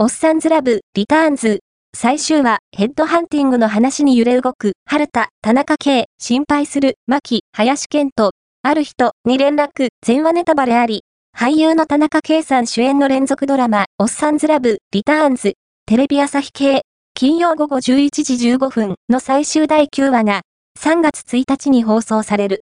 おっさんずラブ、リターンズ。最終話、ヘッドハンティングの話に揺れ動く、春田、田中圭、心配する、牧、林健と、ある人に連絡、全話ネタバレあり、俳優の田中圭さん主演の連続ドラマ、おっさんずラブ、リターンズ、テレビ朝日系、金曜午後11時15分の最終第9話が、3月1日に放送される。